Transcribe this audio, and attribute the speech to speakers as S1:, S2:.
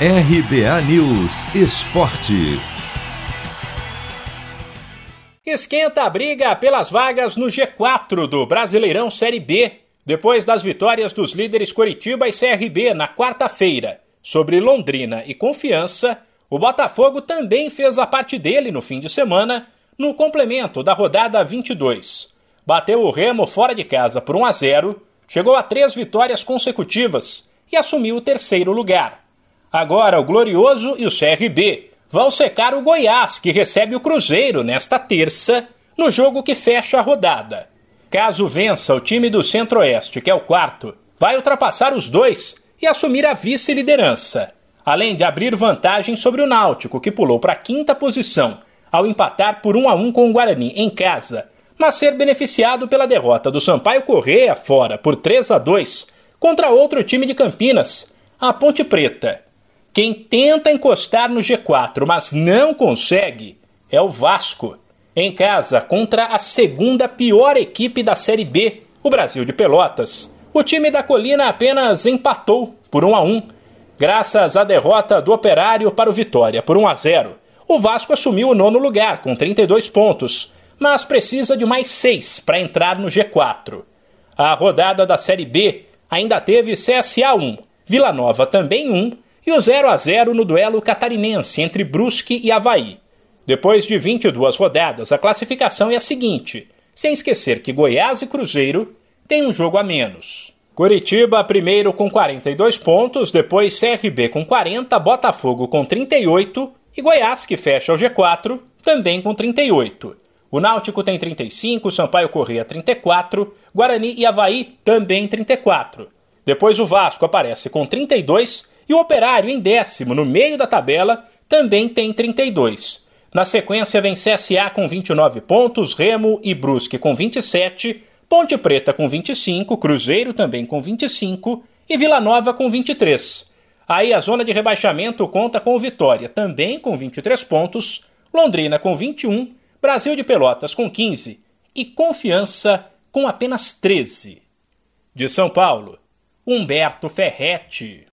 S1: RBA News Esporte.
S2: Esquenta a briga pelas vagas no G4 do Brasileirão Série B, depois das vitórias dos líderes Coritiba e CRB na quarta-feira sobre Londrina e Confiança. O Botafogo também fez a parte dele no fim de semana, no complemento da rodada 22. Bateu o Remo fora de casa por 1 a 0, chegou a três vitórias consecutivas e assumiu o terceiro lugar. Agora o Glorioso e o CRB vão secar o Goiás, que recebe o Cruzeiro nesta terça, no jogo que fecha a rodada. Caso vença o time do Centro-Oeste, que é o quarto, vai ultrapassar os dois e assumir a vice-liderança, além de abrir vantagem sobre o Náutico, que pulou para a quinta posição ao empatar por 1 a 1 com o Guarani em casa, mas ser beneficiado pela derrota do Sampaio Correia fora por 3 a 2 contra outro time de Campinas, a Ponte Preta. Quem tenta encostar no G4, mas não consegue, é o Vasco. Em casa, contra a segunda pior equipe da Série B, o Brasil de Pelotas. O time da Colina apenas empatou por 1 a 1, graças à derrota do Operário para o Vitória por 1 a 0. O Vasco assumiu o nono lugar com 32 pontos, mas precisa de mais seis para entrar no G4. A rodada da Série B ainda teve CSA 1, Vila Nova também 1 e o 0 a 0 no duelo catarinense entre Brusque e Havaí. Depois de 22 rodadas, a classificação é a seguinte, sem esquecer que Goiás e Cruzeiro têm um jogo a menos. Curitiba primeiro com 42 pontos, depois CRB com 40, Botafogo com 38 e Goiás, que fecha o G4, também com 38. O Náutico tem 35, Sampaio Corrêa 34, Guarani e Havaí também 34. Depois o Vasco aparece com 32 e o Operário, em décimo, no meio da tabela, também tem 32. Na sequência vem CSA com 29 pontos, Remo e Brusque com 27, Ponte Preta com 25, Cruzeiro também com 25 e Vila Nova com 23. Aí a zona de rebaixamento conta com Vitória, também com 23 pontos, Londrina com 21, Brasil de Pelotas com 15 e Confiança com apenas 13. De São Paulo, Humberto Ferretti.